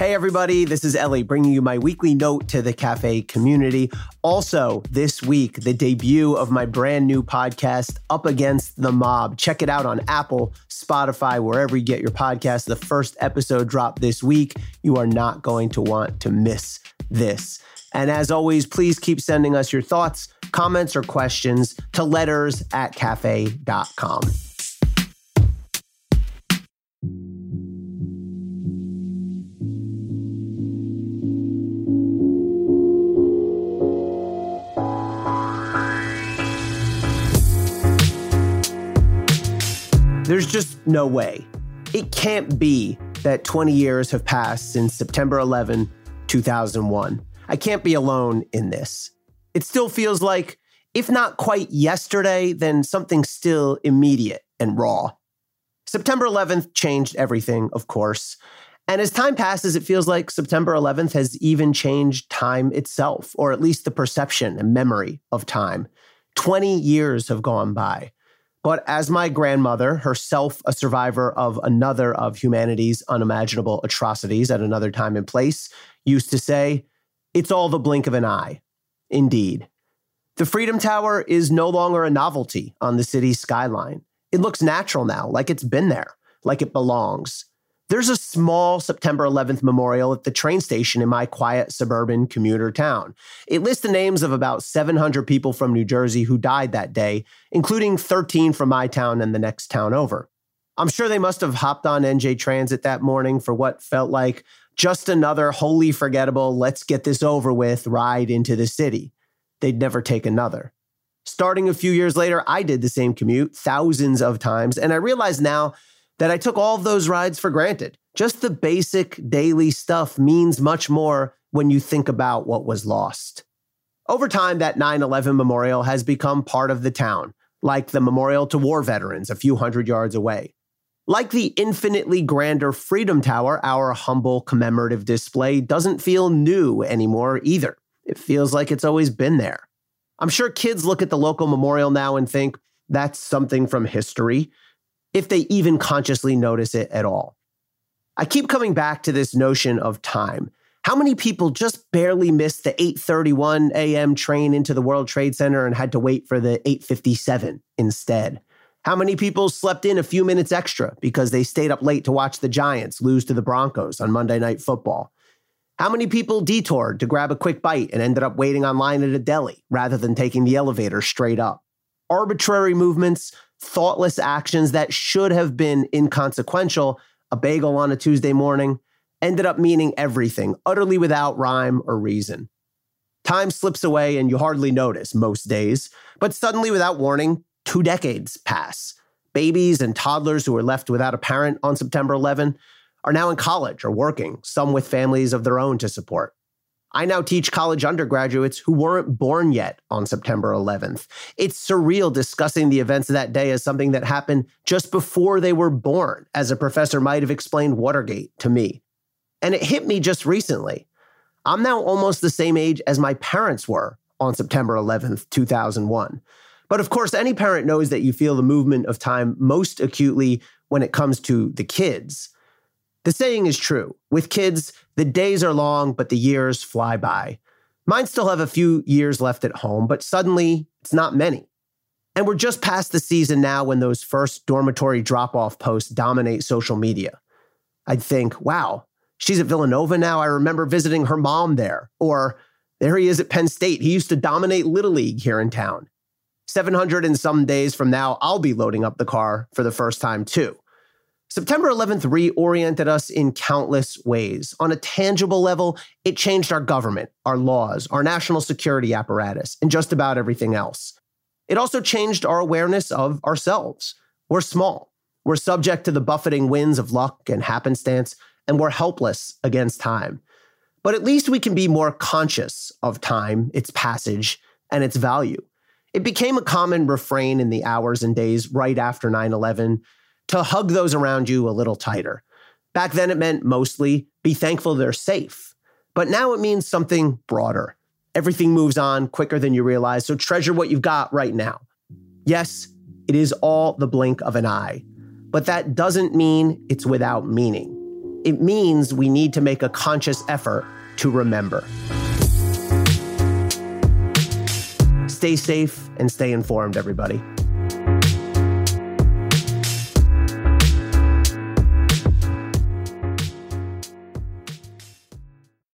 Hey, everybody, this is Elie bringing you my weekly note to the cafe community. Also, this week, the debut of my brand new podcast, Up Against the Mob. Check it out on Apple, Spotify, wherever you get your podcast. The first episode dropped this week. You are not going to want to miss this. And as always, please keep sending us your thoughts, comments, or questions to letters at cafe.com. There's just no way. It can't be that 20 years have passed since September 11, 2001. I can't be alone in this. It still feels like, if not quite yesterday, then something still immediate and raw. September 11th changed everything, of course. And as time passes, it feels like September 11th has even changed time itself, or at least the perception and memory of time. 20 years have gone by. But as my grandmother, herself a survivor of another of humanity's unimaginable atrocities at another time and place, used to say, it's all the blink of an eye. Indeed. The Freedom Tower is no longer a novelty on the city's skyline. It looks natural now, like it's been there, like it belongs. There's a small September 11th memorial at the train station in my quiet suburban commuter town. It lists the names of about 700 people from New Jersey who died that day, including 13 from my town and the next town over. I'm sure they must have hopped on NJ Transit that morning for what felt like just another wholly forgettable, let's get this over with ride into the city. They'd never take another. Starting a few years later, I did the same commute thousands of times, and I realize now that I took all of those rides for granted. Just the basic daily stuff means much more when you think about what was lost. Over time, that 9 11 memorial has become part of the town, like the memorial to war veterans a few hundred yards away. Like the infinitely grander Freedom Tower, our humble commemorative display doesn't feel new anymore either. It feels like it's always been there. I'm sure kids look at the local memorial now and think that's something from history if they even consciously notice it at all. I keep coming back to this notion of time. How many people just barely missed the 8:31 a.m. train into the World Trade Center and had to wait for the 8:57 instead? How many people slept in a few minutes extra because they stayed up late to watch the Giants lose to the Broncos on Monday Night Football? How many people detoured to grab a quick bite and ended up waiting online at a deli rather than taking the elevator straight up? Arbitrary movements thoughtless actions that should have been inconsequential, a bagel on a Tuesday morning, ended up meaning everything, utterly without rhyme or reason. Time slips away and you hardly notice most days, but suddenly, without warning, two decades pass. Babies and toddlers who were left without a parent on September 11 are now in college or working, some with families of their own to support. I now teach college undergraduates who weren't born yet on September 11th. It's surreal discussing the events of that day as something that happened just before they were born, as a professor might have explained Watergate to me. And it hit me just recently. I'm now almost the same age as my parents were on September 11th, 2001. But of course, any parent knows that you feel the movement of time most acutely when it comes to the kids. The saying is true. With kids, the days are long, but the years fly by. Mine still have a few years left at home, but suddenly it's not many. And we're just past the season now when those first dormitory drop off posts dominate social media. I'd think, wow, she's at Villanova now. I remember visiting her mom there. Or there he is at Penn State. He used to dominate Little League here in town. 700 and some days from now, I'll be loading up the car for the first time too. September 11th reoriented us in countless ways. On a tangible level, it changed our government, our laws, our national security apparatus, and just about everything else. It also changed our awareness of ourselves. We're small. We're subject to the buffeting winds of luck and happenstance, and we're helpless against time. But at least we can be more conscious of time, its passage, and its value. It became a common refrain in the hours and days right after 9 11 to hug those around you a little tighter. Back then, it meant mostly be thankful they're safe. But now it means something broader. Everything moves on quicker than you realize, so treasure what you've got right now. Yes, it is all the blink of an eye, but that doesn't mean it's without meaning. it means we need to make a conscious effort to remember. Stay safe and stay informed, everybody.